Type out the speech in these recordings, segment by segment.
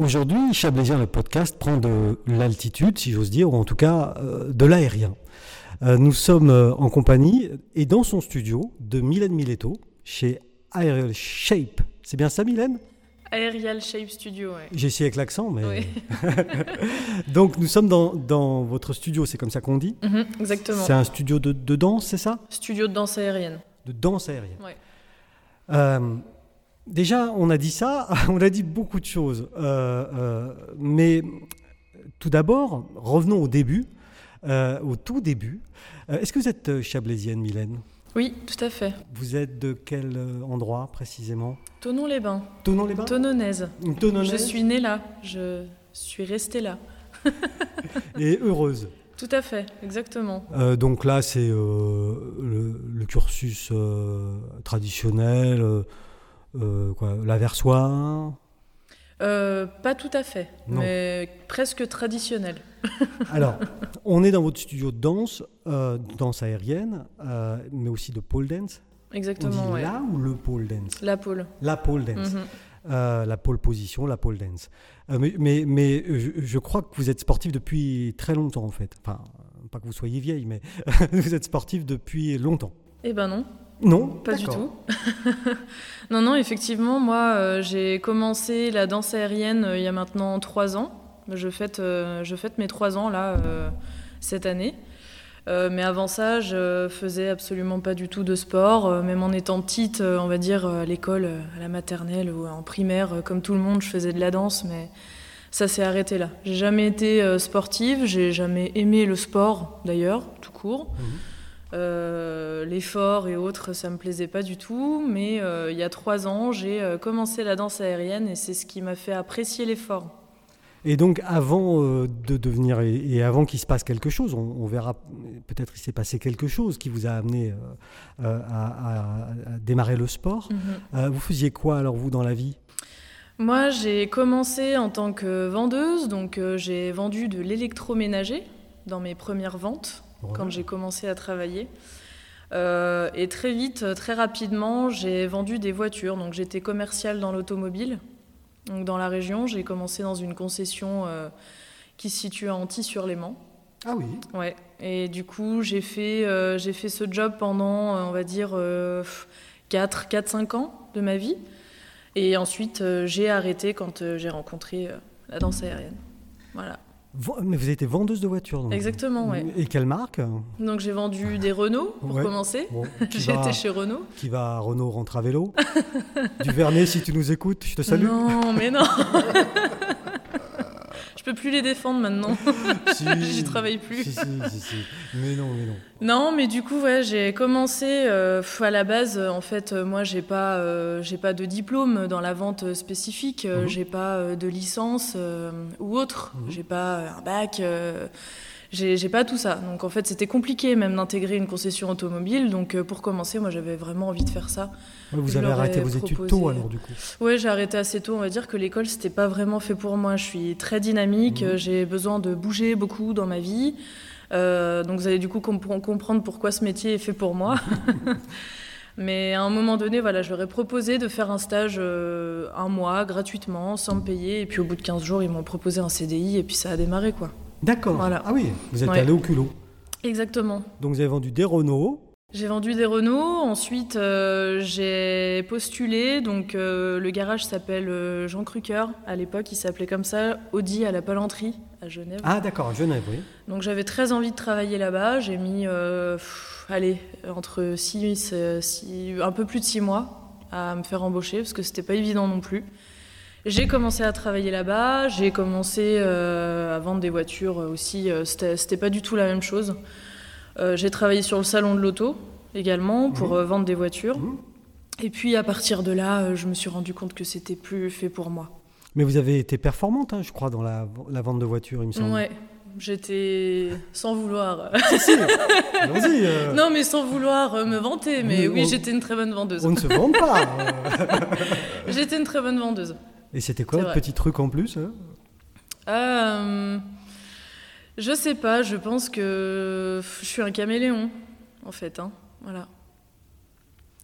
Aujourd'hui, Chablaisien, le podcast, prend de l'altitude, si j'ose dire, ou en tout cas euh, de l'aérien. Euh, nous sommes euh, en compagnie et dans son studio de Mylène Miletto chez Aerial Shape. C'est bien ça, Mylène? Aerial Shape Studio, oui. J'ai essayé avec l'accent, mais. Oui. Donc, nous sommes dans, dans votre studio, c'est comme ça qu'on dit? Mhm, exactement. C'est un studio de, de danse, c'est ça? Studio de danse aérienne. De danse aérienne. Ouais. Euh, déjà, on a dit ça, on a dit beaucoup de choses. Euh, euh, mais tout d'abord, revenons au début, euh, au tout début. Est-ce que vous êtes chablaisienne, Mylène? Oui, tout à fait. Vous êtes de quel endroit précisément? Tonon-les-Bains. Tonon-les-Bains Tononaise. Une Tononaise Je suis née là. Je suis restée là. Et heureuse. Tout à fait, exactement. Euh, donc là, c'est euh, le, le cursus euh, traditionnel, quoi, l'aversois. Euh, pas tout à fait, Non. mais presque traditionnel. Alors, on est dans votre studio de danse, euh, de danse aérienne, euh, mais aussi de pole dance. On Exactement, dit ouais. là ou le pole dance? La pôle. La pole dance. Mhm. Euh, la pole position, la pole dance. Euh, mais mais, mais je, je crois que vous êtes sportif depuis très longtemps en fait. Enfin, pas que vous soyez vieille, mais vous êtes sportif depuis longtemps. Eh ben non, Non pas du tout. non, non, effectivement, moi, euh, j'ai commencé la danse aérienne euh, il y a maintenant trois ans. Je fête, euh, je fête mes trois ans là cette année. Mais avant ça, je faisais absolument pas du tout de sport. Même en étant petite, on va dire à l'école, à la maternelle ou en primaire, comme tout le monde, je faisais de la danse, mais ça s'est arrêté là. J'ai jamais été sportive, j'ai jamais aimé le sport d'ailleurs, tout court. Mhm. Euh, L'effort et autres, ça me plaisait pas du tout. Mais euh, il y a trois ans, j'ai euh, commencé la danse aérienne et c'est ce qui m'a fait apprécier l'effort. Et donc, avant de devenir et, avant qu'il se passe quelque chose, on, on verra peut-être il s'est passé quelque chose qui vous a amené à, à- à démarrer le sport. Euh, vous faisiez quoi alors vous dans la vie? Moi, j'ai commencé en tant que vendeuse, donc j'ai vendu de l'électroménager dans mes premières ventes quand j'ai commencé à travailler. Euh, et très vite, très rapidement, j'ai vendu des voitures. Donc j'étais commerciale dans l'automobile. Donc dans la région, j'ai commencé dans une concession euh, qui se situe à Antilly-sur-Léman. Ah oui. Ouais. Et du coup, j'ai fait, euh, j'ai fait ce job pendant, on va dire, 4, 4, 5 ans de ma vie. Et ensuite, j'ai arrêté quand j'ai rencontré la danse aérienne. Voilà. Mais vous étiez vendeuse de voitures donc. Exactement, ouais. Et quelle marque? Donc j'ai vendu des Renault pour Ouais. commencer. Bon, J'ai été chez Renault. qui va à Renault rentre à vélo Du Vernet, si tu nous écoutes, je te salue. Non, mais non. Peux plus les défendre maintenant. Si. J'y travaille plus. Si, si. Mais non, mais non. Non, mais du coup, ouais, j'ai commencé euh, à la base. euh, En fait, euh, moi, j'ai pas, euh, j'ai pas de diplôme dans la vente spécifique. Mhm. J'ai pas euh, de licence ou autre. Mhm. J'ai pas un bac. j'ai pas tout ça. Donc, en fait, c'était compliqué même d'intégrer une concession automobile. Donc, pour commencer, moi, j'avais vraiment envie de faire ça. Ouais, vous avez arrêté vos études tôt alors du coup. Ouais, j'ai arrêté assez tôt. On va dire que l'école, c'était pas vraiment fait pour moi. Je suis très dynamique. Mhm. J'ai besoin de bouger beaucoup dans ma vie. Euh, donc, vous allez du coup compre- comprendre pourquoi ce métier est fait pour moi. Mais à un moment donné, voilà, je leur ai proposé de faire un stage euh, un mois gratuitement, sans me payer. Et puis au bout de 15 jours, ils m'ont proposé un CDI et puis ça a démarré, quoi. D'accord. Voilà. Ah oui, vous êtes Ouais. allé au culot. Exactement. Donc vous avez vendu des Renault. J'ai vendu des Renault, ensuite euh, j'ai postulé, donc euh, le garage s'appelle euh, Jean Crucker, à l'époque il s'appelait comme ça, Audi à la Palanterie à Genève. Ah d'accord, Genève, oui. Donc j'avais très envie de travailler là-bas, j'ai mis, pff, allez, entre 6, un peu plus de 6 mois à me faire embaucher, parce que c'était pas évident non plus. J'ai commencé à travailler là-bas, j'ai commencé à vendre des voitures aussi, c'était pas du tout la même chose. Euh, j'ai travaillé sur le salon de l'auto également pour Mhm. euh, vendre des voitures. Mhm. Et puis à partir de là, euh, je me suis rendu compte que c'était plus fait pour moi. Mais vous avez été performante, hein, je crois, dans la, la vente de voitures, il me semble. Ouais, j'étais sans vouloir. Si, si, euh, non, mais sans vouloir me vanter, mais Oui, oui, on- j'étais une très bonne vendeuse. On ne se vante pas. J'étais une très bonne vendeuse. Et c'était quoi le petit truc en plus hein? Euh, je sais pas, je pense que je suis un caméléon, en fait. hein, Voilà.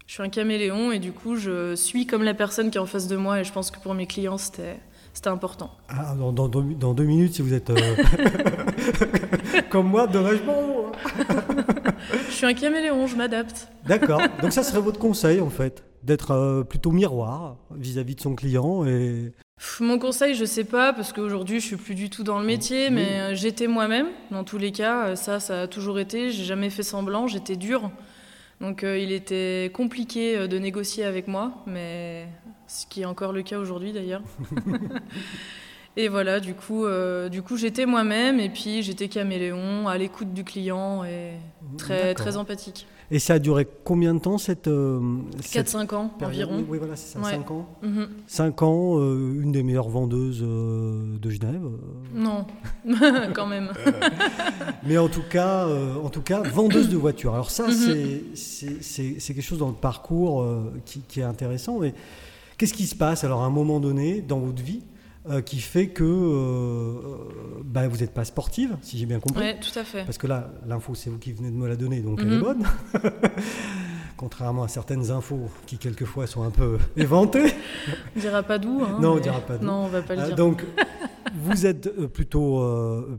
Je suis un caméléon et du coup, je suis comme la personne qui est en face de moi et je pense que pour mes clients, c'était C'était important. Ah, dans, dans deux, dans deux minutes, si vous êtes euh, comme moi, dommage bon. Je suis un caméléon, je m'adapte. D'accord. Donc ça serait votre conseil en fait, d'être euh, plutôt miroir vis-à-vis de son client et Mon conseil, je sais pas, parce qu'aujourd'hui, je suis plus du tout dans le métier, mais euh, j'étais moi-même. Dans tous les cas, euh, ça, ça a toujours été. J'ai jamais fait semblant, j'étais dure. Donc, euh, il était compliqué de négocier avec moi, mais ce qui est encore le cas aujourd'hui d'ailleurs. et voilà, du coup, euh, du coup, j'étais moi-même, et puis j'étais caméléon, à l'écoute du client et très, D'accord. très empathique. Et ça a duré combien de temps cette, euh, cette 4-5 ans période environ. Oui, voilà, c'est ça, Ouais. 5 ans. Mhm. 5 ans, euh, une des meilleures vendeuses euh, de Genève. Non, quand même. Mais en tout cas, en tout cas, vendeuse de voitures. Alors ça, Mhm. c'est- c'est quelque chose dans le parcours qui, qui est intéressant. Mais qu'est-ce qui se passe alors à un moment donné dans votre vie euh, qui fait que euh, bah, vous n'êtes pas sportive, si j'ai bien compris Ouais, tout à fait. Parce que là, l'info, c'est vous qui venez de me la donner, donc elle est Mhm. bonne. Contrairement à certaines infos qui, quelquefois, sont un peu éventées. On dira pas d'où. hein, Non, on mais- dira pas d'où. Non, on va pas le Euh, dire. donc, vous êtes plutôt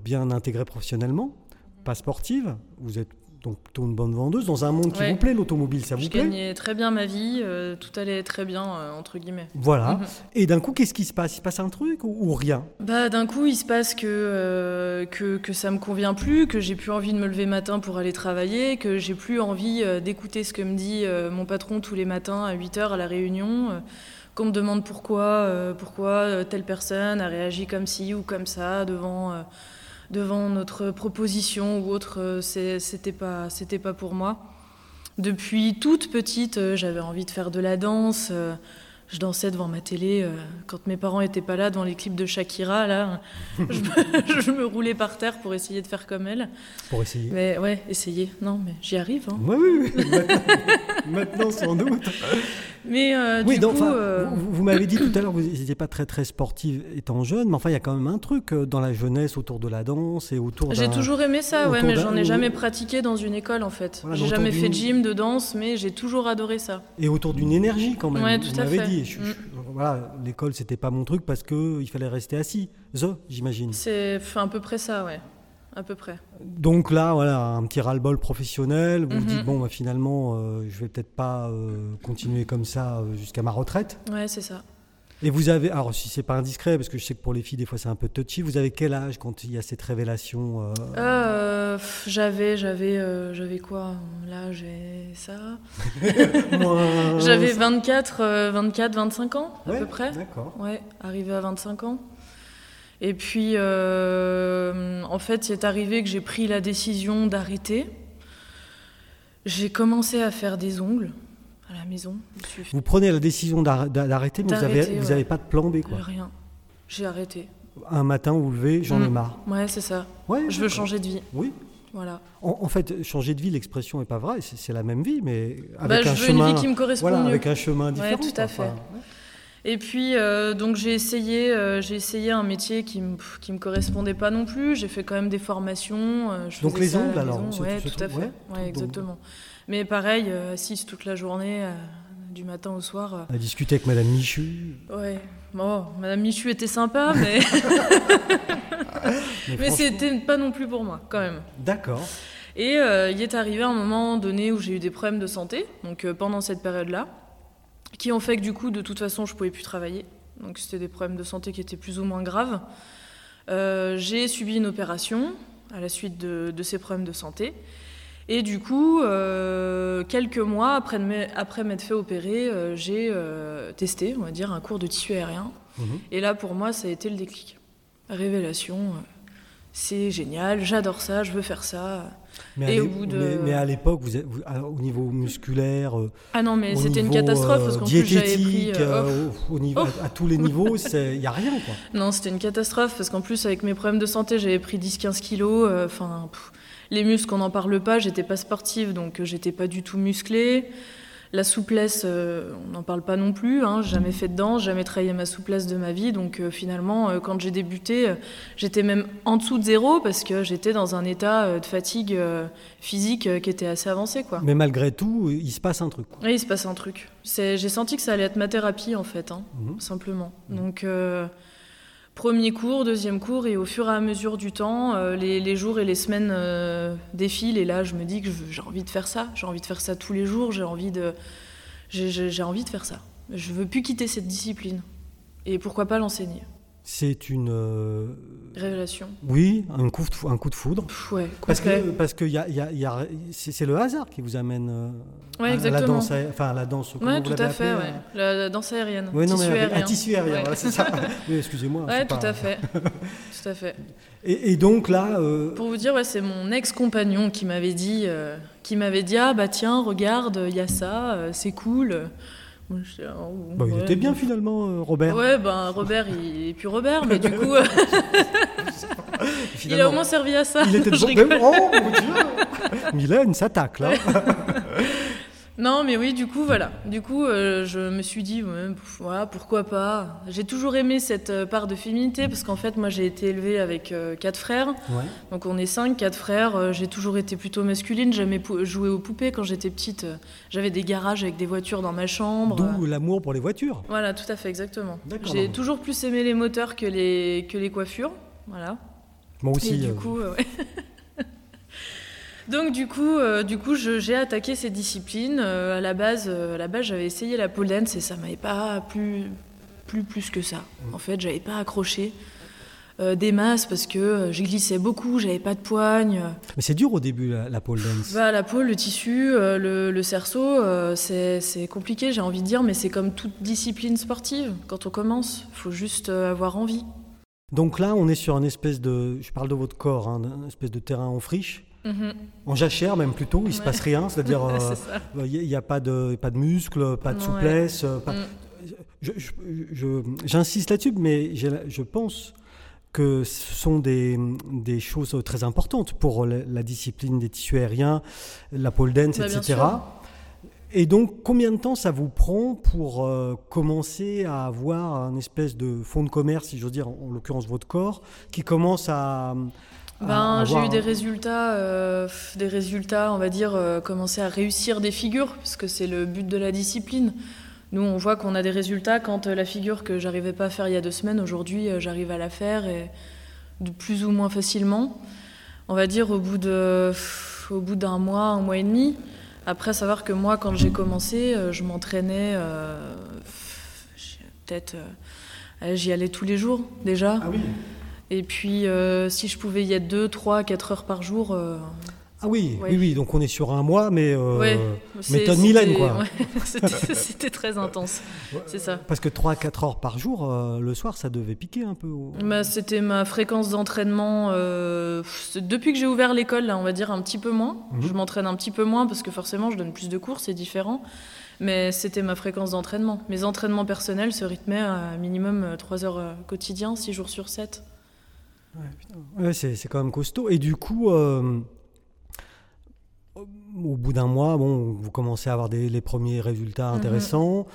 bien intégrée professionnellement, pas sportive. Vous êtes donc plutôt une bonne vendeuse dans un monde qui Ouais. vous plaît, l'automobile, ça vous Je plaît gagnais très bien ma vie, euh, tout allait très bien, euh, entre guillemets. Voilà. Mhm. Et d'un coup, qu'est-ce qui se passe? Il se passe un truc ou, ou rien? Bah, d'un coup, il se passe que, euh, que, que ça me convient plus, que j'ai plus envie de me lever matin pour aller travailler, que j'ai plus envie euh, d'écouter ce que me dit mon patron tous les matins à 8h à la réunion, qu'on me demande pourquoi, pourquoi telle personne a réagi comme ci ou comme ça devant, devant notre proposition ou autre, euh, c'était pas, c'était pas pour moi. Depuis toute petite, euh, j'avais envie de faire de la danse. euh, je dansais devant ma télé quand mes parents étaient pas là devant les clips de Shakira. Là, je me, je me roulais par terre pour essayer de faire comme elle. pour essayer Mais ouais, essayer. Non, mais j'y arrive. hein. Oui, oui, oui. Maintenant, maintenant, sans doute. Mais euh, oui, du donc, coup, euh, vous, vous m'avez dit tout à l'heure, vous n'étiez pas très très sportive étant jeune, mais enfin, il y a quand même un truc euh, dans la jeunesse autour de la danse et autour j'ai toujours aimé ça, ouais, mais j'en ai jamais pratiqué dans une école en fait. Voilà, j'ai jamais fait de gym, de danse, mais j'ai toujours adoré ça. et autour d'une énergie quand même. Ouais, vous tout à fait. dit. Je- Mm. je- voilà, l'école c'était pas mon truc parce que il fallait rester assis. The, j'imagine. C'est à peu près ça, ouais. À peu près. Donc là, voilà, un petit ras-le-bol professionnel. Vous vous Mhm. dites bon, bah, finalement, euh, je vais peut-être pas euh, continuer comme ça euh, jusqu'à ma retraite. Ouais, c'est ça. Et vous avez, alors si c'est pas indiscret, parce que je sais que pour les filles des fois c'est un peu touchy. Vous avez quel âge quand il y a cette révélation euh, j'avais, j'avais, j'avais quoi? Là, j'ai ça. J'avais 24, euh, 24, 25 ans à Ouais, peu près. D'accord. Ouais, arrivé à 25 ans. Et puis, euh, en fait, il est arrivé que j'ai pris la décision d'arrêter. J'ai commencé à faire des ongles à la maison. Vous prenez la décision d'arr- d'a- d'arrêter, mais vous avez, D'arrêter, vous ouais. avez pas de plan B quoi. rien. J'ai arrêté. Un matin vous levez, j'en ai Mm. marre. Ouais, c'est ça. Ouais, Je veux changer de vie. Oui. Voilà. En, en fait, changer de vie, l'expression est pas vraie. C'est la même vie, mais avec Bah, je un veux chemin. une vie qui me correspond voilà, mieux. avec un chemin Ouais, différent. tout quoi. à fait. Enfin, Et puis, euh, donc j'ai essayé, euh, j'ai essayé un métier qui qui me correspondait pas non plus. J'ai fait quand même des formations. euh, je Donc les ça ongles, alors, Ouais, tout- à fait. ouais, Ouais, tout- donc- exactement. Mais pareil, assise toute la journée, du matin au soir. à discuter avec Madame Michu. ouais. Bon, Madame Michu était sympa, mais, mais franchement- c'était pas non plus pour moi, quand même. D'accord. Et il est arrivé un moment donné où j'ai eu des problèmes de santé, donc pendant cette période-là, qui ont fait que du coup, de toute façon, je pouvais plus travailler. Donc c'était des problèmes de santé qui étaient plus ou moins graves. Euh, j'ai subi une opération à la suite de, de ces problèmes de santé. Et du coup, euh, quelques mois après, m'être fait opérer, euh, j'ai testé, on va dire, un cours de tissu aérien. Mhm. Et là, pour moi, ça a été le déclic. Révélation, c'est génial, j'adore ça, je veux faire ça. Mais, à Et l'é- au bout de- mais, mais à l'époque, vous à- au niveau musculaire, euh, Ah non, mais c'était une catastrophe euh, parce qu'en plus j'avais pris. euh, euh, au, au niveau, à, à tous les niveaux, il n'y a rien. Quoi. Non, c'était une catastrophe parce qu'en plus, avec mes problèmes de santé, j'avais pris 10-15 kilos. Enfin, les muscles, on n'en parle pas. J'étais pas sportive, donc j'étais pas du tout musclée. La souplesse, euh, on n'en parle pas non plus. Hein, jamais fait de danse, jamais travaillé ma souplesse de ma vie. Donc euh, finalement, euh, quand j'ai débuté, j'étais même en dessous de zéro parce que j'étais dans un état de fatigue physique qui était assez avancé, quoi. Mais malgré tout, il se passe un truc. Oui, il se passe un truc. J'ai senti que ça allait être ma thérapie, en fait, hein, Mhm. simplement. Donc, Premier cours, deuxième cours, et au fur et à mesure du temps, euh, les, jours et les semaines euh, défilent, et là je me dis que j'ai envie de faire ça, j'ai envie de faire ça tous les jours, j'ai envie de, j'ai envie de faire ça. Je veux plus quitter cette discipline, et pourquoi pas l'enseigner. C'est une euh, révélation. Oui, un coup de, un coup de foudre. ouais, parce que parce que y a, y a, y a c'est le hasard qui vous amène euh, à, la danse, enfin la danse. Oui, tout à fait. ouais. Euh la, danse aérienne. Oui, non, tissu mais aérien. Un tissu aérien, voilà, c'est ça. oui, excusez-moi. Oui, tout à fait, tout à fait. Et, et donc là. Pour vous dire, ouais, c'est mon ex-compagnon qui m'avait dit, qui m'avait dit, ah bah tiens, regarde, il y a ça, c'est cool. Oh, bah, il était bien finalement, euh, Robert. Ouais, ben Robert, il est plus Robert, mais du coup, il a au moins servi à ça. Il était de bon. Oh mon Dieu Mylène s'attaque là. Non, mais oui, du coup, voilà. Du coup, euh, je me suis dit, voilà, pourquoi pas. J'ai toujours aimé cette euh, part de féminité parce qu'en fait, moi, j'ai été élevée avec euh, quatre frères. Donc, on est cinq, quatre frères. j'ai toujours été plutôt masculine. J'aimais jouer aux poupées quand j'étais petite. J'avais des garages avec des voitures dans ma chambre. D'où l'amour pour les voitures. Voilà, tout à fait, exactement. J'ai toujours plus aimé les moteurs que les, que les coiffures. Voilà. Moi aussi. Et du coup, ouais. Donc du coup, euh, du coup, j'ai attaqué ces disciplines. Euh, à la base, euh, à la base, j'avais essayé la pole dance et ça m'avait pas plu, plus plus que ça. Mm. En fait, j'avais pas accroché. des masses parce que j'ai glissé beaucoup, j'avais pas de poigne. Mais c'est dur au début la, pole dance. Bah, la pole, le tissu, le, le, cerceau, c'est compliqué, j'ai envie de dire, mais c'est comme toute discipline sportive. Quand on commence, il faut juste avoir envie. Donc là, on est sur une espèce de, je parle de votre corps, hein, une espèce de terrain en friche. En jachère même plutôt, il ne se passe rien, c'est-à-dire il n'y euh, a pas de, pas de muscles, pas de souplesse. Euh, mm. J'insiste là-dessus, mais je pense que ce sont des, des, choses très importantes pour la, discipline des tissus aériens, la pole dance, bah, etc. Et donc, combien de temps ça vous prend pour euh, commencer à avoir un espèce de fonds de commerce, si j'ose dire, en l'occurrence votre corps, qui commence à, ben, j'ai eu des résultats, euh, des résultats, on va dire, euh, commencer à réussir des figures, parce que c'est le but de la discipline. Nous, on voit qu'on a des résultats quand euh, la figure que j'arrivais pas à faire il y a deux semaines, aujourd'hui, j'arrive à la faire et de plus ou moins facilement. On va dire au bout de, au bout d'un mois, un mois et demi. Après, savoir que moi, quand j'ai commencé, je m'entraînais peut-être, j'y allais tous les jours déjà. Ah oui. Et puis, euh, si je pouvais y être 2, 3, 4 heures par jour. Euh, ah oui, oui, oui, donc on est sur un mois, mais euh, méthode Mylène, quoi. C'était très intense, c'est ça. Parce que 3-4 heures par jour, le soir, ça devait piquer un peu. Bah, C'était ma fréquence d'entraînement. depuis que j'ai ouvert l'école, on va dire un petit peu moins. Mhm. Je m'entraîne un petit peu moins parce que forcément, je donne plus de cours, c'est différent. Mais c'était ma fréquence d'entraînement. Mes entraînements personnels se rythmaient à minimum 3 heures quotidien, 6 jours sur 7. Ouais, c'est quand même costaud. Et du coup, euh, au bout d'un mois, bon, vous commencez à avoir des, les premiers résultats mhm. intéressants.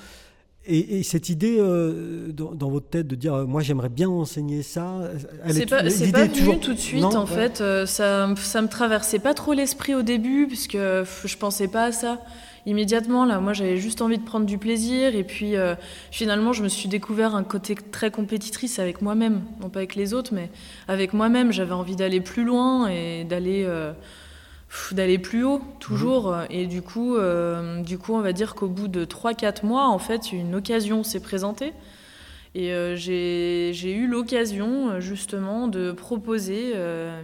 Et, cette idée euh, dans, votre tête de dire, moi j'aimerais bien enseigner ça, c'est pas, pas venu tout de suite en fait. Euh, ça, ça me traversait pas trop l'esprit au début puisque je pensais pas à ça immédiatement. Là, moi, j'avais juste envie de prendre du plaisir. Et puis, euh, finalement, je me suis découvert un côté très compétitrice avec moi-même. Non pas avec les autres, mais avec moi-même. J'avais envie d'aller plus loin et d'aller euh, d'aller plus haut, toujours. Mhm. Et du coup, euh, du coup, on va dire qu'au bout de 3-4 mois, en fait, une occasion s'est présentée. Et j'ai eu l'occasion, justement, de proposer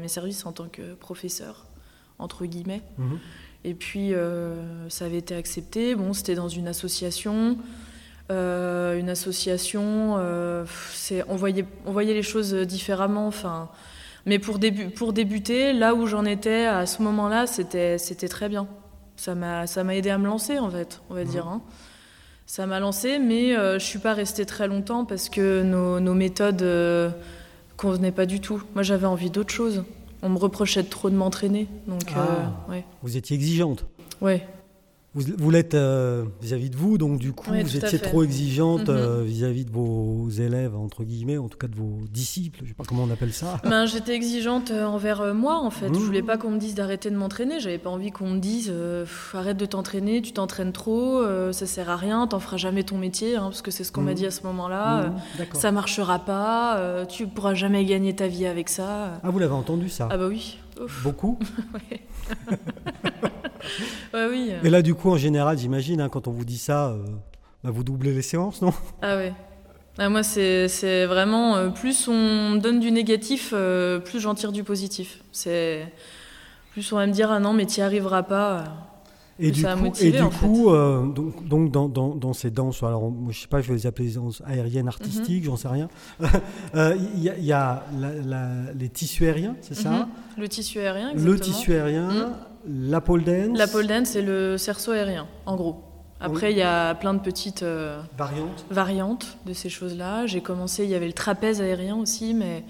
mes services en tant que professeur, entre guillemets. Mhm. Et puis, euh, ça avait été accepté. Bon, c'était dans une association. Euh, une association, euh, on, voyait, on voyait les choses différemment. Enfin, mais pour, débu pour débuter, là où j'en étais à ce moment-là, c'était très bien. Ça m'a aidé à me lancer, en fait, on va mmh. dire. Hein. Ça m'a lancé, mais je ne suis pas restée très longtemps parce que nos, nos méthodes ne convenaient pas du tout. Moi, j'avais envie d'autre chose on me reprochait de trop de m'entraîner. Donc, ah. euh, ouais. Vous étiez exigeante Ouais. Vous, vous l'êtes euh, vis-à-vis de vous, donc du coup, Oui, vous étiez trop exigeante Mhm. euh, vis-à-vis de vos élèves, entre guillemets, en tout cas de vos disciples, je sais pas comment on appelle ça. Ben, j'étais exigeante euh, envers euh, moi en fait. Mmh. Je voulais pas qu'on me dise d'arrêter de m'entraîner. J'avais pas envie qu'on me dise euh, arrête de t'entraîner, tu t'entraînes trop, euh, ça sert à rien, t'en feras jamais ton métier, hein, parce que c'est ce qu'on Mmh. m'a dit à ce moment-là. euh, Mhm, D'accord. ça marchera pas, euh, tu pourras jamais gagner ta vie avec ça. Ah, vous l'avez entendu ça Ah bah oui. Ouf. Beaucoup Ouais. oui. euh. Et là, du coup, en général, j'imagine, hein, quand on vous dit ça, euh, bah, vous doublez les séances, non? Ah ouais. Ah, moi, c'est vraiment euh, plus on me donne du négatif, euh, plus j'en tire du positif. C'est plus on va me dire ah non mais t'y arriveras pas. Et du coup, motivé, et du en coup euh, donc, donc dans, dans, dans ces danses, alors on- je sais pas, je vais les appeler les danses aériennes Mhm. artistiques, j'en sais rien. Il y a, il y a la- la- les tissus aériens, c'est ça? Mhm. Le tissu aérien, Le exactement. tissu aérien, Mhm. La pole dance, La pole dance, c'est le cerceau aérien, en gros. Après, il y a plein de petites euh, variante. variantes de ces choses-là. J'ai commencé, il y avait le trapèze aérien aussi, mais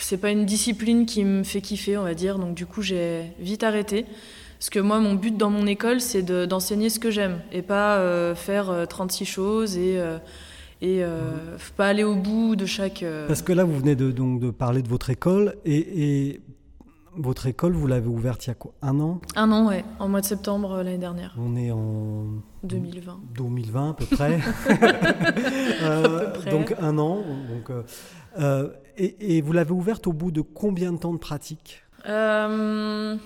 c'est pas une discipline qui me fait kiffer, on va dire. Donc du coup, j'ai vite arrêté. Parce que moi, mon but dans mon école, c'est de- d'enseigner ce que j'aime et pas euh, faire euh, 36 choses et, euh, et euh, pas aller au bout de chaque. euh, Parce que là, vous venez de, donc, de parler de votre école et, et votre école, vous l'avez ouverte il y a quoi Un an? Un an, ouais, en mois de septembre euh, l'année dernière, On est en 2020. 2020 à peu près. Euh, peu près. Donc un an. Donc, euh, euh, et, et vous l'avez ouverte au bout de combien de temps de pratique? Euh,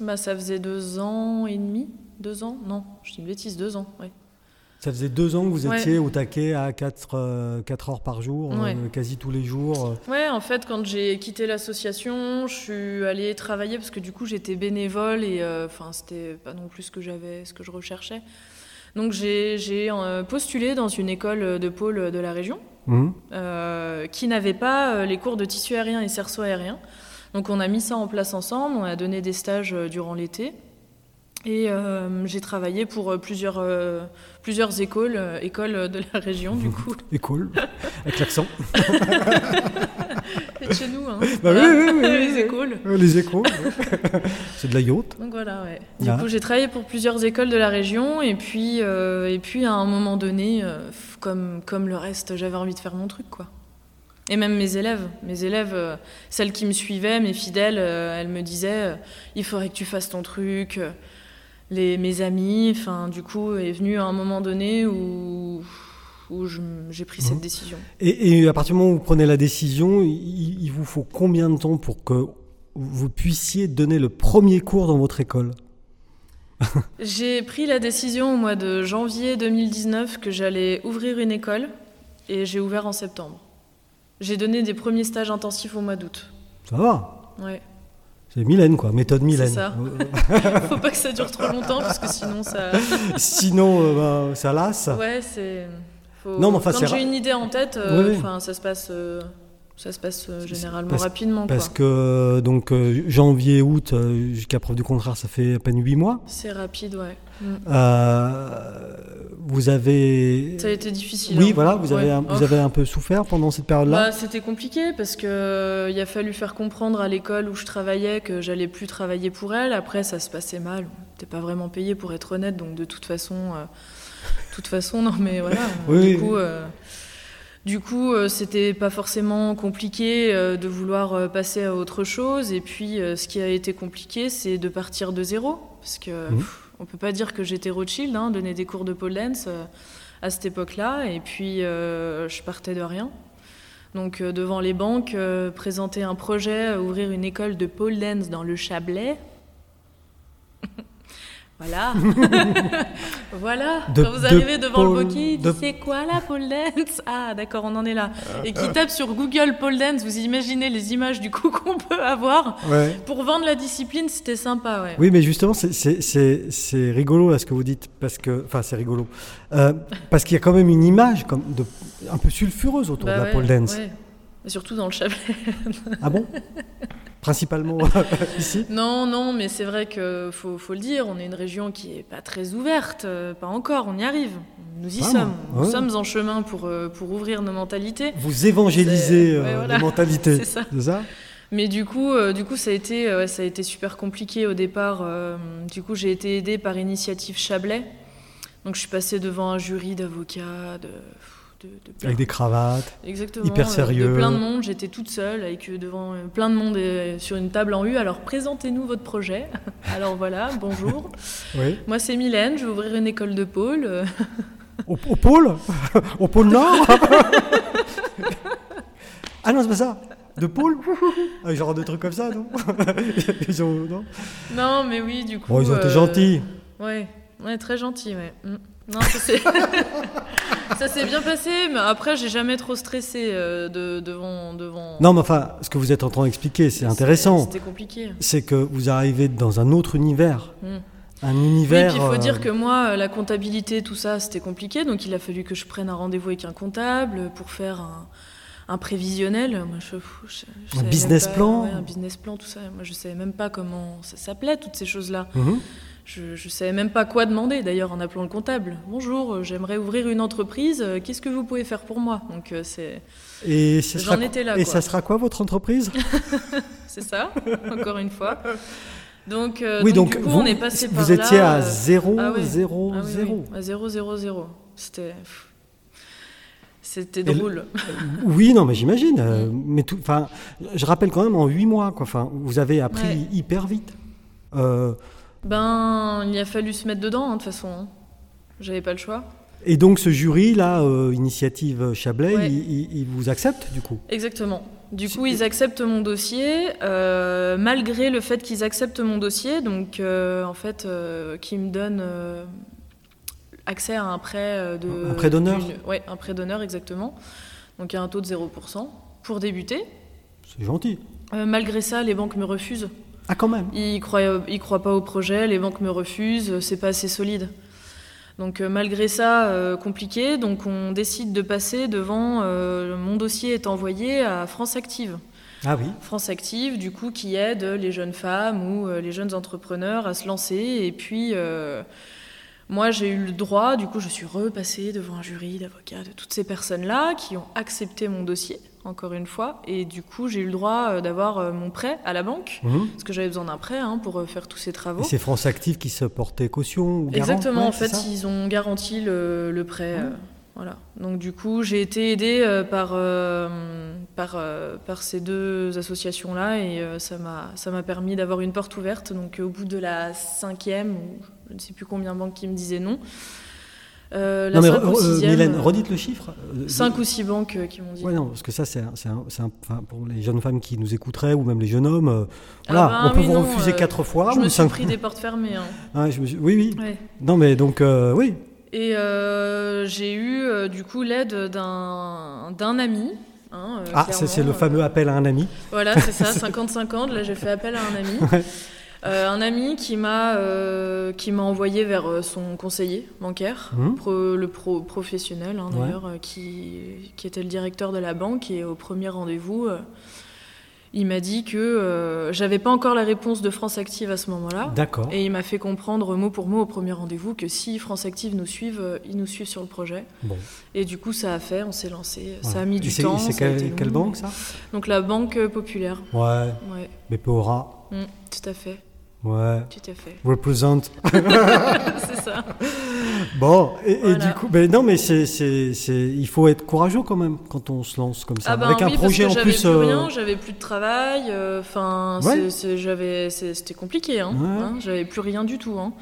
bah, ça faisait deux ans et demi. Deux ans? Non, je dis une bêtise, deux ans, ouais. Ça faisait deux ans que vous Ouais. étiez au taquet à 4, heures par jour, euh, quasi tous les jours. euh. Ouais, en fait, quand j'ai quitté l'association, je suis allée travailler parce que du coup, j'étais bénévole et euh, enfin, c'était pas non plus ce que j'avais, ce que je recherchais. Donc, j'ai euh, postulé dans une école de pôle de la région euh, qui n'avait pas euh, les cours de tissu aérien et cerceau aérien. Donc, on a mis ça en place ensemble, on a donné des stages euh, durant l'été. Et euh, j'ai travaillé pour euh, plusieurs, euh, plusieurs écoles, euh, écoles de la région, du coup. École, avec l'accent. C'est chez nous, hein. Bah oui, oui, oui, les écoles. Les ouais. C'est de la yacht. Donc voilà, ouais. Du Ah. coup, j'ai travaillé pour plusieurs écoles de la région et puis, et puis à un moment donné, comme, comme le reste, j'avais envie de faire mon truc, quoi. Et même mes élèves, mes élèves, euh, celles qui me suivaient, mes fidèles, euh, elles me disaient, euh, il faudrait que tu fasses ton truc. Les, mes amis, enfin, du coup, est venu un moment donné où, j'ai pris Mhm. cette décision. Et, et à partir du moment où vous prenez la décision, il, il vous faut combien de temps pour que vous puissiez donner le premier cours dans votre école? J'ai pris la décision au mois de janvier 2019 que j'allais ouvrir une école et j'ai ouvert en septembre. J'ai donné des premiers stages intensifs au mois d'août. Ça va? Ouais. C'est Mylène, quoi, méthode Mylène. ça. Faut pas que ça dure trop longtemps parce que sinon ça. Sinon, euh, bah, ça lasse. Ouais, c'est. faut- Non, mais enfin, Quand j'ai une idée en tête, euh, ça se passe, euh, ça se passe euh, généralement parce- rapidement. Parce quoi. que euh, donc euh, janvier, août, jusqu'à preuve du contraire, ça fait à peine 8 mois. C'est rapide, ouais. Mm. Euh, vous avez. Ça a été difficile. Oui, hein. voilà, vous, avez, un, vous Oh. avez un peu souffert pendant cette période-là? Bah, c'était compliqué parce que euh, il a fallu faire comprendre à l'école où je travaillais que j'allais plus travailler pour elle. Après, ça se passait mal. T'es pas vraiment payé pour être honnête, donc de toute façon, euh, de toute façon, non, mais voilà. Oui. Du coup, du coup, euh, c'était pas forcément compliqué euh, de vouloir euh, passer à autre chose. Et puis, ce qui a été compliqué, c'est de partir de zéro, parce que pff, on peut pas dire que j'étais Rothschild, hein, donner des cours de pole dance. à cette époque-là, et puis euh, je partais de rien. Donc euh, devant les banques, euh, présenter un projet, ouvrir une école de pole dance dans le Chablais. voilà. voilà. De- Quand vous de arrivez devant pole- le bokeh, de- c'est quoi la pole dance? Ah d'accord, on en est là. Et qui tape sur Google pole dance, vous imaginez les images du coup qu'on peut avoir. Ouais. Pour vendre la discipline, c'était sympa, ouais. Oui, mais justement, c'est- rigolo là ce que vous dites, parce que, enfin, c'est rigolo, Euh, parce qu'il y a quand même une image comme de, un peu sulfureuse autour Bah de la ouais, pole dance. ouais. Surtout dans le Chablais. Ah bon? Principalement ici. Non, non, mais c'est vrai que faut, faut le dire, on est une région qui est pas très ouverte, euh, pas encore, on y arrive. Nous y Ah, sommes, nous ouais. sommes en chemin pour, euh, pour ouvrir nos mentalités. Vous évangélisez euh, ouais, voilà. les mentalités. C'est ça. Mais du coup, euh, du coup ça, a été, ça a été super compliqué au départ. euh, du coup, j'ai été aidée par Initiative Chablais. Donc, je suis passée devant un jury d'avocats, de, de, de plein- Avec des cravates. Exactement. hyper euh, sérieux. De plein de monde. J'étais toute seule avec euh, devant euh, plein de monde sur une table en U. Alors, présentez-nous votre projet. Alors voilà, bonjour. Oui. Moi, c'est Mylène. Je vais ouvrir une école de pôle. Au, au pôle? Au pôle Nord? Ah non, c'est pas ça. De pôle? Ah, Genre de trucs comme ça, non? Ils ont- non? Non, mais oui, du coup. Bon, ils ont été euh, gentils. Ouais, ouais, très gentil, ouais. Mm. Non, ça s'est ça s'est bien passé, mais après, j'ai jamais trop stressé euh, de, devant, devant. Non, mais enfin, ce que vous êtes en train d'expliquer, c'est intéressant. C'était compliqué. C'est que vous arrivez dans un autre univers. Mm. Un Oui, univers. puis il faut euh, dire que moi, la comptabilité, tout ça, c'était compliqué, donc il a fallu que je prenne un rendez-vous avec un comptable pour faire un, un prévisionnel. Moi, je, je- je savais même business pas- plan. ouais, Un business plan, tout ça. Moi, je savais même pas comment ça s'appelait, toutes ces choses-là. mhm. Je, je savais même pas quoi demander d'ailleurs en appelant le comptable. Bonjour, euh, j'aimerais ouvrir une entreprise. euh, Qu'est-ce que vous pouvez faire pour moi? Donc euh, c'est Et, J'en sera- étais là, et quoi. ça sera quoi votre entreprise? C'est ça, encore une fois. Donc, euh, Oui, donc, donc, du coup, vous, on est passé vous par étiez là, à euh, 0, ah ouais. 0, ah oui, 0. oui, à 0, 0, 0. C'était drôle. Oui, non, mais j'imagine. euh, mais tout, je rappelle quand même en 8 mois, quoi. Enfin, vous avez appris Ouais. hyper vite. Ben, il a fallu se mettre dedans, hein, de toute façon. hein. J'avais pas le choix. et donc, ce jury, là, euh, Initiative Chablais, Ouais. il, il- il vous accepte, du coup? Exactement. Du coup, ils acceptent mon dossier, euh, malgré le fait qu'ils acceptent mon dossier, donc euh, en fait, qui me donnent euh, accès à un prêt de. Un prêt d'honneur Ouais, un prêt d'honneur, exactement. Donc à un taux de 0% pour débuter. C'est gentil. Malgré ça, les banques me refusent. Ah, quand même. Ils croient, ils croient pas au projet, les banques me refusent, c'est pas assez solide. Donc euh, malgré ça, euh, compliqué, donc on décide de passer devant, euh, mon dossier est envoyé à France Active. Ah oui. France Active, du coup, qui aide les jeunes femmes ou euh, les jeunes entrepreneurs à se lancer. Et puis, euh, moi, j'ai eu le droit, du coup, je suis repassée devant un jury d'avocats de toutes ces personnes-là qui ont accepté mon dossier, encore une fois. Et du coup, j'ai eu le droit euh, d'avoir euh, mon prêt à la banque, Mhm. parce que j'avais besoin d'un prêt hein, pour euh, faire tous ces travaux. Et c'est France Active qui se portait caution ou garant? Exactement, Ouais, en fait, ils ont garanti le, le prêt. euh, voilà. Donc du coup, j'ai été aidée euh, par, euh, par, euh, par ces deux associations-là et ça m'a ça m'a permis d'avoir une porte ouverte. Donc au bout de la cinquième, ou je ne sais plus combien de banques qui me disaient non, la Non, mais re- sixième, redites le chiffre. cinq ou six banques qui m'ont dit. Ouais, non, parce que ça, c'est pour les jeunes femmes qui nous écouteraient, ou même les jeunes hommes, Ah bah on peut oui, vous non, refuser quatre fois. je me suis cinq pris des portes fermées. hein. Ah, je me suis- Oui, oui. Ouais. Non, mais donc, oui. Et euh, j'ai eu euh, du coup l'aide d'un ami. hein, euh, Ah, c'est le fameux appel à un ami. Voilà, c'est ça, 50-50. Là, j'ai fait appel à un ami. Ouais. Euh, un ami qui m'a qui m'a envoyé vers son conseiller bancaire, pro- le pro professionnel hein, d'ailleurs, qui, qui était le directeur de la banque. Et au premier rendez-vous, il m'a dit que euh, j'avais pas encore la réponse de France Active à ce moment-là. D'accord. Et il m'a fait comprendre mot pour mot au premier rendez-vous que si France Active nous suivent, euh, ils nous suivent sur le projet. Bon. Et du coup, ça a fait, on s'est lancé. Ça a mis Et du temps. C'est quelle, banque, ça? Donc la Banque Populaire. Ouais, Ouais, BPORA. Mm, tout à fait, Ouais. tout à fait. Represent. c'est ça. Bon, et, du coup, ben non, mais c'est, il faut être courageux quand même quand on se lance comme ça. Ah ben Avec un oui, projet parce que en j'avais plus. plus euh, rien, j'avais plus de travail. euh, Enfin, j'avais, c'était compliqué. Hein, Ouais. hein, j'avais plus rien du tout. Hein.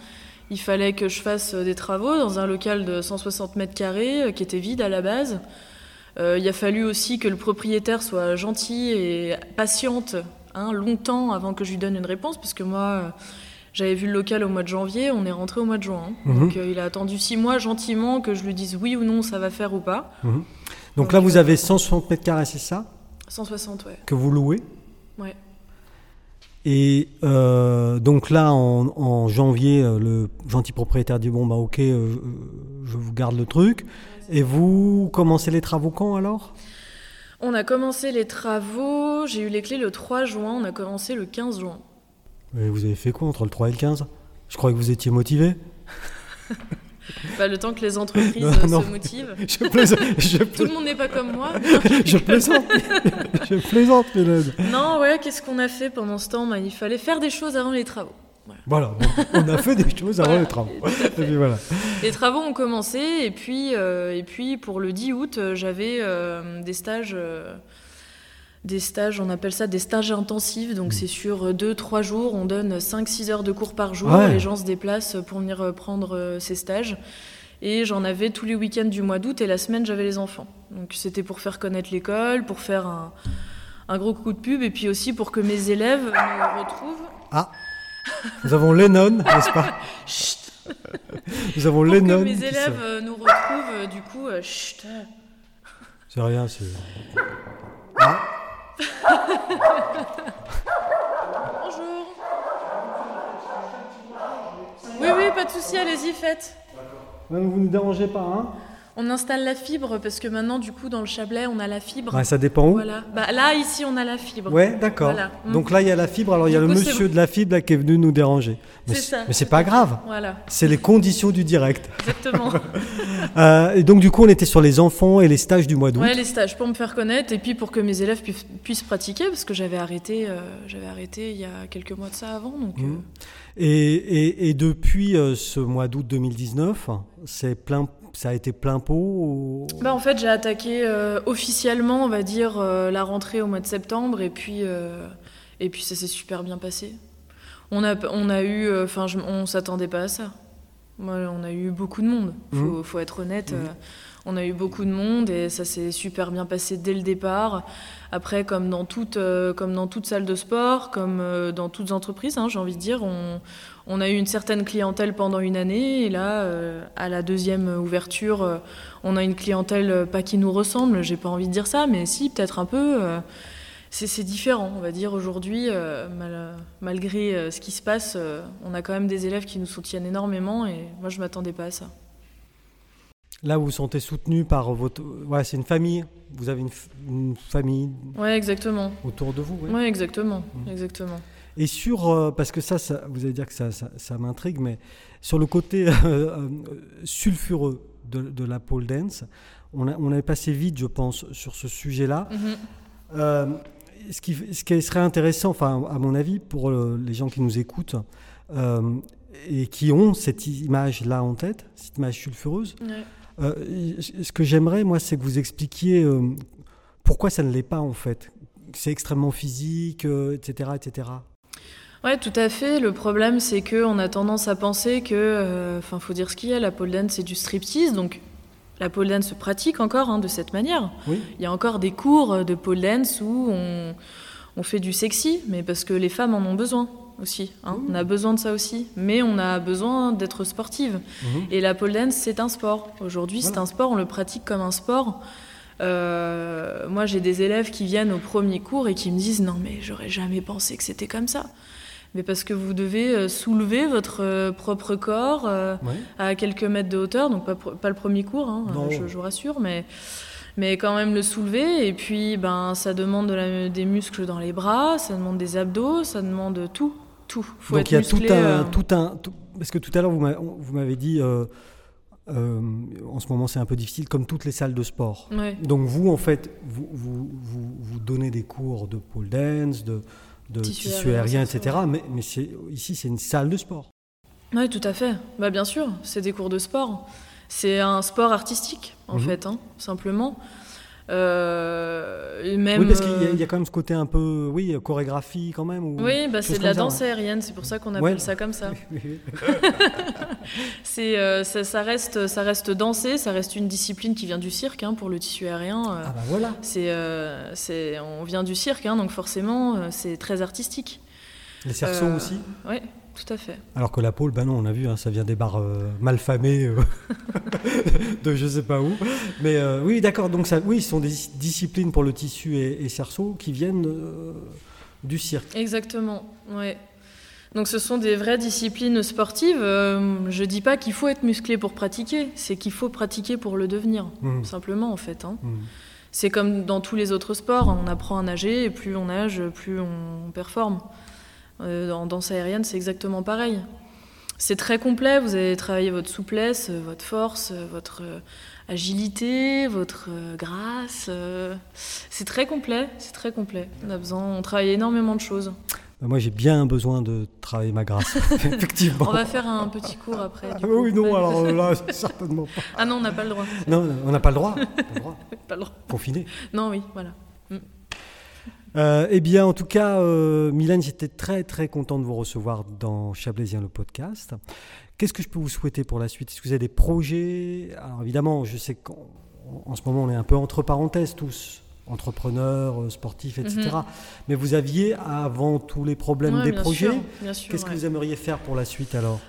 Il fallait que je fasse euh, des travaux dans un local de 160 mètres carrés qui était vide à la base. Euh, il a fallu aussi que le propriétaire soit gentil et patiente hein, longtemps avant que je lui donne une réponse, parce que moi, euh, j'avais vu le local au mois de janvier, on est rentré au mois de juin. hein. Mhm. Donc euh, il a attendu six mois gentiment que je lui dise oui ou non, ça va faire ou pas. mhm. Donc Donc, là, vous euh, avez 160 mètres carrés, c'est ça? 160, ouais. que vous louez? Ouais. Et euh, donc là, en, en janvier, le gentil propriétaire dit bon bah ok, euh, je vous garde le truc. Et vous commencez les travaux quand alors? On a commencé les travaux, j'ai eu les clés le 3 juin, on a commencé le 15 juin. Et Vous avez fait quoi entre le 3 et le 15 Je crois que vous étiez motivé. Bah, le temps que les entreprises se motivent. Je plaisante, je Tout le monde n'est pas comme moi. je plaisante. je plaisante, Mélène. Non, ouais, qu'est-ce qu'on a fait pendant ce temps bah, Il fallait faire des choses avant les travaux. Voilà, on a fait des choses avant les travaux. Et puis voilà. Les travaux ont commencé et puis, euh, et puis pour le 10 août, euh, j'avais euh, des stages, des stages, on appelle ça des stages intensifs. Donc c'est sur 2-3 jours, on donne 5-6 heures de cours par jour. Les gens se déplacent pour venir prendre ces stages. Et j'en avais tous les week-ends du mois d'août et la semaine j'avais les enfants. Donc c'était pour faire connaître l'école, pour faire un, un, gros coup de pub et puis aussi pour que mes élèves me retrouvent. Ah nous avons Lennon, n'est-ce pas? Chut. Nous avons Pour Lennon. Que mes élèves euh, nous retrouvent, euh, du coup, euh, chut. C'est rien, c'est. Bonjour. Oui, oui, pas de souci, allez-y, faites. vous ne dérangez pas, hein on installe la fibre parce que maintenant, du coup, dans le Chablais, on a la fibre. ça dépend où Voilà. Bah, là, ici, on a la fibre. Ouais, d'accord. Donc là, il y a la fibre. Alors, il y a le monsieur de la fibre qui est venu nous déranger. C'est ça. Mais c'est pas grave. Voilà. C'est les conditions du direct. Exactement. Euh, et donc, du coup, on était sur les enfants et les stages du mois d'août. Ouais, les stages pour me faire connaître et puis pour que mes élèves puissent pratiquer parce que j'avais arrêté, euh, j'avais arrêté il y a quelques mois de ça avant. Donc, mmh. euh. et, et, depuis ce mois d'août 2019, c'est plein ça a été plein pot bah, En fait, j'ai attaqué euh, officiellement, on va dire, euh, la rentrée au mois de septembre, et puis, euh, et puis ça s'est super bien passé. On a, on a eu, enfin, on s'attendait pas à ça. on a eu beaucoup de monde, faut, mmh. faut être honnête. Mmh. On a eu beaucoup de monde et ça s'est super bien passé dès le départ. Après, comme dans toute, toute salle de sport, comme dans toutes entreprises, hein, j'ai envie de dire, on, a eu une certaine clientèle pendant une année et là, euh, à la deuxième ouverture, euh, on a une clientèle euh, pas qui nous ressemble, j'ai pas envie de dire ça, mais si, peut-être un peu. c'est différent, on va dire aujourd'hui, malgré ce qui se passe, on a quand même des élèves qui nous soutiennent énormément et moi je m'attendais pas à ça. Là, vous vous sentez soutenu par votre. Ouais, c'est une famille. Vous avez une, famille. Ouais, exactement. Autour de vous. Ouais, exactement, mmh. exactement. Et sur, euh, parce que ça, vous allez dire que ça, ça, m'intrigue, mais sur le côté euh, euh, sulfureux de, la pole dance, on, a, on, avait passé vite, je pense, sur ce sujet-là. Mhm. ce, qui, ce qui serait intéressant, enfin, à mon avis, pour les gens qui nous écoutent et qui ont cette image-là en tête, cette image sulfureuse, ce que j'aimerais, moi, c'est que vous expliquiez pourquoi ça ne l'est pas, en fait. C'est extrêmement physique, etc., etc. Ouais, tout à fait. Le problème, c'est qu'on a tendance à penser que, euh, enfin, faut dire ce qu'il y a, la pole dance, c'est du striptease, donc la pole dance se pratique encore hein, de cette manière. Oui. Il y a encore des cours de pole dance où on, on, fait du sexy, mais parce que les femmes en ont besoin aussi. Hein. On a besoin de ça aussi, mais on a besoin d'être sportive. Mhm. Et la pole dance, c'est un sport. Aujourd'hui, c'est un sport, on le pratique comme un sport. Euh, moi, j'ai des élèves qui viennent au premier cours et qui me disent non mais j'aurais jamais pensé que c'était comme ça mais parce que vous devez euh, soulever votre euh, propre corps euh, à quelques mètres de hauteur, donc pas, le premier cours, hein, je, vous rassure, mais, mais quand même le soulever. Et puis, ben, ça demande des muscles dans les bras, ça demande des abdos, ça demande tout, tout. Faut donc il y a tout un, tout un, parce que tout à l'heure vous m'avez dit. en ce moment, c'est un peu difficile, comme toutes les salles de sport. Donc vous, en fait, vous, vous, vous, donnez des cours de pole dance, de, de tissu, aérien, etc. Mais, mais ici, c'est une salle de sport. Oui, tout à fait. Bah, bien sûr, c'est des cours de sport. C'est un sport artistique, en mhm. fait, hein, simplement. Euh, même, oui, parce qu'il y, a euh, quand même ce côté un peu, oui, chorégraphie quand même. oui, bah, c'est de la danse aérienne, c'est pour ça qu'on appelle ça comme ça. c'est, euh, ça, reste, ça reste dansé, ça reste une discipline qui vient du cirque hein, pour le tissu aérien. ah bah voilà. C'est, c'est, on vient du cirque, hein, donc forcément, c'est très artistique. Les cerceaux aussi. Oui. Tout à fait. Alors que la pôle, ben non, on a vu, hein, ça vient des bars euh, malfamés euh, de je sais pas où. Mais euh, oui, d'accord, donc ça, oui, ce sont des disciplines pour le tissu et, cerceau qui viennent du cirque. Exactement, ouais. Donc ce sont des vraies disciplines sportives. je dis pas qu'il faut être musclé pour pratiquer, c'est qu'il faut pratiquer pour le devenir, mmh. simplement en fait. Hein. Mmh. C'est comme dans tous les autres sports, on apprend à nager et plus on nage, plus on performe. Euh, en danse aérienne, c'est exactement pareil. c'est très complet. Vous allez travailler votre souplesse, votre force, votre agilité, votre grâce. c'est très complet. C'est très complet. On a besoin. On travaille énormément de choses. Bah, moi, j'ai bien besoin de travailler ma grâce, effectivement. On va faire un petit cours après. Ah oui, non, alors là, certainement pas. Ah non, on n'a pas le droit. Non, on n'a pas le droit. Pas le droit. pas le droit. Confiné. Non, oui, voilà. Euh, eh bien, en tout cas, euh, Mylène, j'étais très très content de vous recevoir dans Chablaisien le podcast. Qu'est-ce que je peux vous souhaiter pour la suite? Est-ce que vous avez des projets? Alors évidemment, je sais qu'en ce moment, on est un peu entre parenthèses tous entrepreneurs, euh, sportifs, etc. Mhm. Mais vous aviez avant tous les problèmes des projets. Qu'est-ce que vous aimeriez faire pour la suite alors?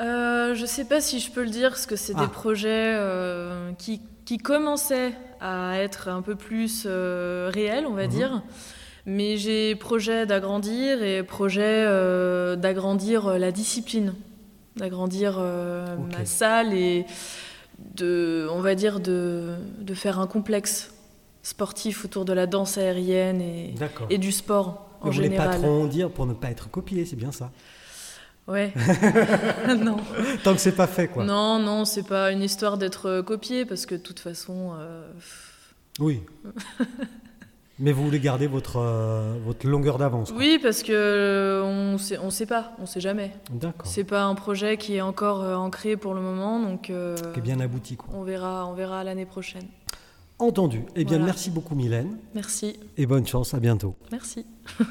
Euh, Je ne sais pas si je peux le dire, parce que c'est des ah. projets euh, qui, qui, commençaient à être un peu plus réels, on va mhm. dire. Mais j'ai projet d'agrandir et projet d'agrandir la discipline, d'agrandir ma salle et de, on va dire, de, de faire un complexe sportif autour de la danse aérienne et, et du sport en général. Vous pas trop en dire pour ne pas être copié, c'est bien ça? Ouais. non. Tant que c'est pas fait, quoi. Non, non, c'est pas une histoire d'être copié parce que de toute façon. Euh, oui. Mais vous voulez garder votre, euh, votre longueur d'avance Oui, parce que euh, on sait, on sait pas, on sait jamais. D'accord. C'est pas un projet qui est encore ancré pour le moment, donc. qui est bien abouti, quoi. On verra, on verra l'année prochaine. Entendu. Eh bien, merci beaucoup Mylène. Merci. Et bonne chance, à bientôt. Merci.